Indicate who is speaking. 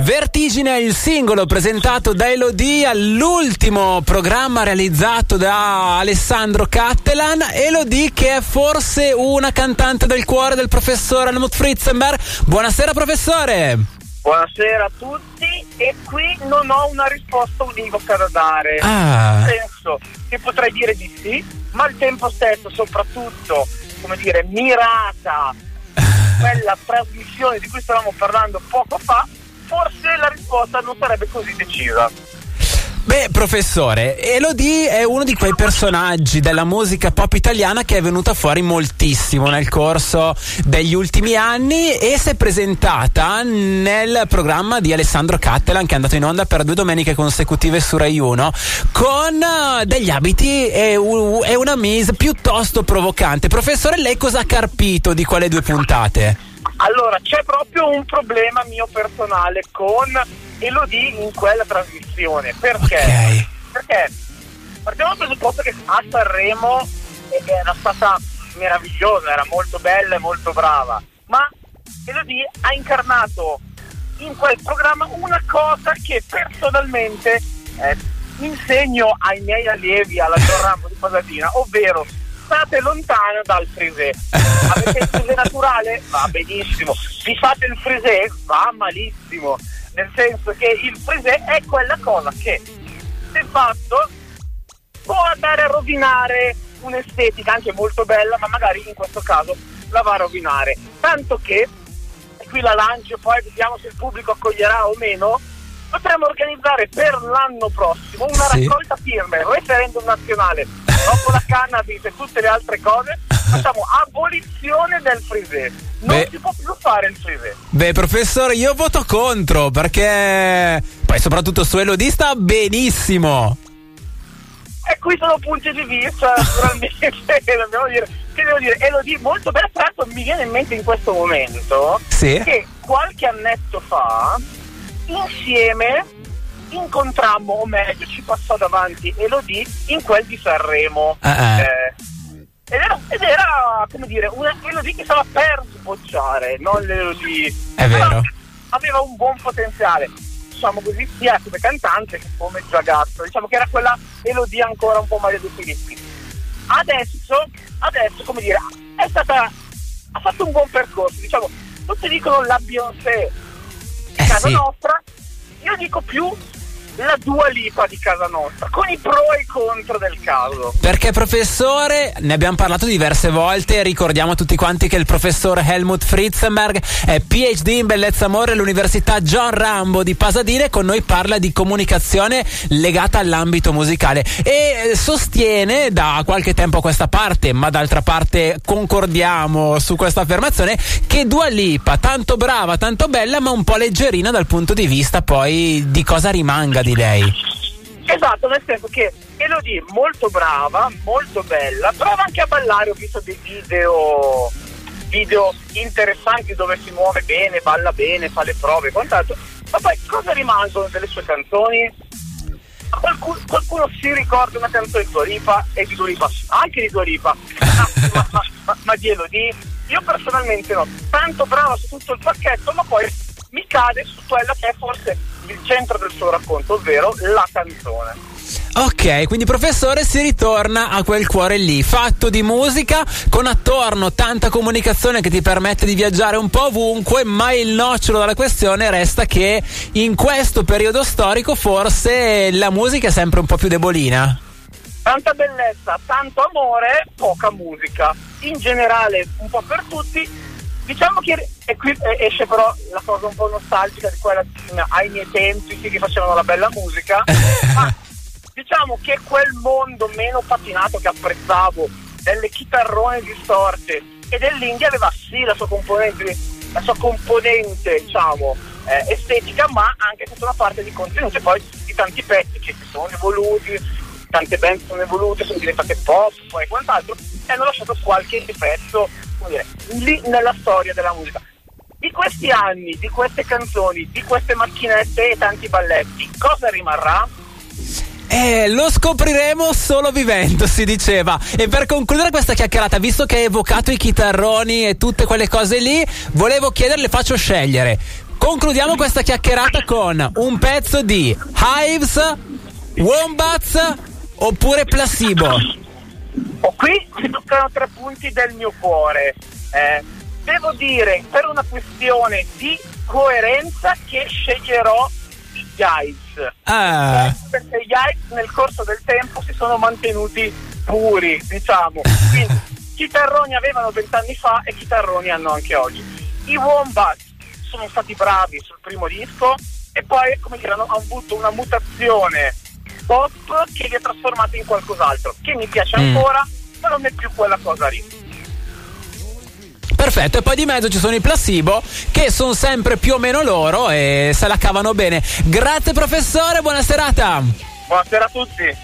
Speaker 1: Vertigine è il singolo presentato da Elodie all'ultimo programma realizzato da Alessandro Cattelan. Elodie che è forse una cantante del cuore del professore Helmut Fritzenberg. Buonasera professore!
Speaker 2: Buonasera a tutti e qui non ho una risposta univoca da dare.
Speaker 1: Ah.
Speaker 2: Nel senso che potrei dire di sì, ma al tempo stesso soprattutto, come dire, mirata quella trasmissione di cui stavamo parlando poco fa, forse la risposta non sarebbe così decisa.
Speaker 1: Beh, professore, Elodie è uno di quei personaggi della musica pop italiana che è venuta fuori moltissimo nel corso degli ultimi anni e si è presentata nel programma di Alessandro Cattelan che è andato in onda per due domeniche consecutive su Rai 1 con uh, degli abiti e, e una mise piuttosto provocante. Professore, lei cosa ha carpito di quelle due puntate?
Speaker 2: Allora, c'è proprio un problema mio personale con Elodie in quella trasmissione. Perché?
Speaker 1: Ok.
Speaker 2: Perché partiamo dal presupposto che a Sanremo eh, era stata meravigliosa, era molto bella e molto brava, ma Elodie ha incarnato in quel programma una cosa che personalmente eh, insegno ai miei allievi alla Rambo di Pasadena, ovvero state lontano dal frisé. Avete il frisé naturale? Va benissimo. Vi fate il frisé? Va malissimo. Nel senso che il frisé è quella cosa che, se fatto, può andare a rovinare un'estetica anche molto bella, ma magari in questo caso la va a rovinare. Tanto che, e qui la lancio, poi vediamo se il pubblico accoglierà o meno, potremmo organizzare per l'anno prossimo una
Speaker 1: Sì.
Speaker 2: raccolta firme, referendum nazionale, dopo la cannabis e tutte le altre cose, facciamo abolizione del frisé. Non
Speaker 1: Beh.
Speaker 2: si può più fare il frisé.
Speaker 1: Beh, professore, io voto contro perché poi soprattutto su Elodie sta benissimo.
Speaker 2: E qui sono punti di vista, naturalmente, dobbiamo dire, che devo dire, Elodie molto bella, tra l'altro mi viene in mente in questo momento
Speaker 1: Sì.
Speaker 2: che qualche annetto fa, insieme, incontrammo, o meglio, ci passò davanti Elodie in quel di Sanremo.
Speaker 1: Ah.
Speaker 2: Eh, ed, era, ed era, come dire, una Elodie che stava per sbocciare, non l'Elodie.
Speaker 1: È vero.
Speaker 2: Però Aveva un buon potenziale, diciamo così, sia come cantante che come ragazzo. Diciamo che era quella Elodie ancora un po' Maria De Filippi. Adesso, adesso, come dire, è stata, ha fatto un buon percorso. Diciamo, tutti dicono la Beyoncé
Speaker 1: Eh,
Speaker 2: casa
Speaker 1: sì.
Speaker 2: nostra, io dico più la Dua Lipa di casa nostra, con i pro e i contro del caso.
Speaker 1: Perché professore, ne abbiamo parlato diverse volte, ricordiamo tutti quanti che il professor Helmut Fritzenberg è PhD in bellezza amore all'Università John Rambo di Pasadena e con noi parla di comunicazione legata all'ambito musicale e eh, sostiene da qualche tempo a questa parte, ma d'altra parte concordiamo su questa affermazione, che Dua Lipa, tanto brava, tanto bella, ma un po' leggerina dal punto di vista poi di cosa rimanga di lei.
Speaker 2: Esatto, nel senso che Elodie molto brava, molto bella, brava anche a ballare, ho visto dei video video interessanti dove si muove bene, balla bene, fa le prove e quant'altro, ma poi cosa rimangono delle sue canzoni? Qualcuno, qualcuno si ricorda una canzone di Dua Lipa e di Dua Lipa, anche di Dua Lipa, Ah, ma, ma, ma, ma di Elodie? Io personalmente no, tanto brava su tutto il pacchetto, ma poi mi cade su quella che è forse il centro del suo racconto, ovvero la canzone.
Speaker 1: Ok, quindi professore si ritorna a quel cuore lì, fatto di musica, con attorno tanta comunicazione che ti permette di viaggiare un po' ovunque, ma il nocciolo della questione resta che in questo periodo storico forse la musica è sempre un po' più debolina.
Speaker 2: Tanta bellezza, tanto amore, poca musica. In generale, un po' per tutti. Diciamo che e qui esce però la cosa un po' nostalgica di quella ai miei tempi sì, che facevano la bella musica. ma diciamo che quel mondo meno patinato che apprezzavo, delle chitarrone distorte e dell'indie aveva sì la sua componente, la sua componente diciamo, eh, estetica, ma anche tutta una parte di contenuto e poi di tanti pezzi che si sono evoluti, tante band sono evolute, sono diventate pop e quant'altro, e hanno lasciato qualche come dire, lì nella storia della musica. Di questi anni, di queste canzoni, di queste macchinette e tanti balletti, cosa rimarrà?
Speaker 1: Eh, lo scopriremo solo vivendo, si diceva. E per concludere questa chiacchierata, visto che hai evocato i chitarroni e tutte quelle cose lì, volevo chiederle, faccio scegliere. concludiamo questa chiacchierata con un pezzo di Hives, Wombats oppure Placebo.
Speaker 2: Qui si toccano tre punti del mio cuore. Eh, devo dire, per una questione di coerenza, che sceglierò i Yives.
Speaker 1: Ah.
Speaker 2: Eh, perché gli Yives nel corso del tempo si sono mantenuti puri, diciamo. Quindi, chitarroni avevano vent'anni fa e chitarroni hanno anche oggi. I Wombat sono stati bravi sul primo disco e poi, come dire, hanno avuto una mutazione pop che li ha trasformati in qualcos'altro, che mi piace
Speaker 1: Mm.
Speaker 2: ancora, ma non è più quella cosa lì.
Speaker 1: Perfetto, e poi di mezzo ci sono i placebo che sono sempre più o meno loro e se la cavano bene. Grazie professore, buona serata.
Speaker 2: Buonasera a tutti.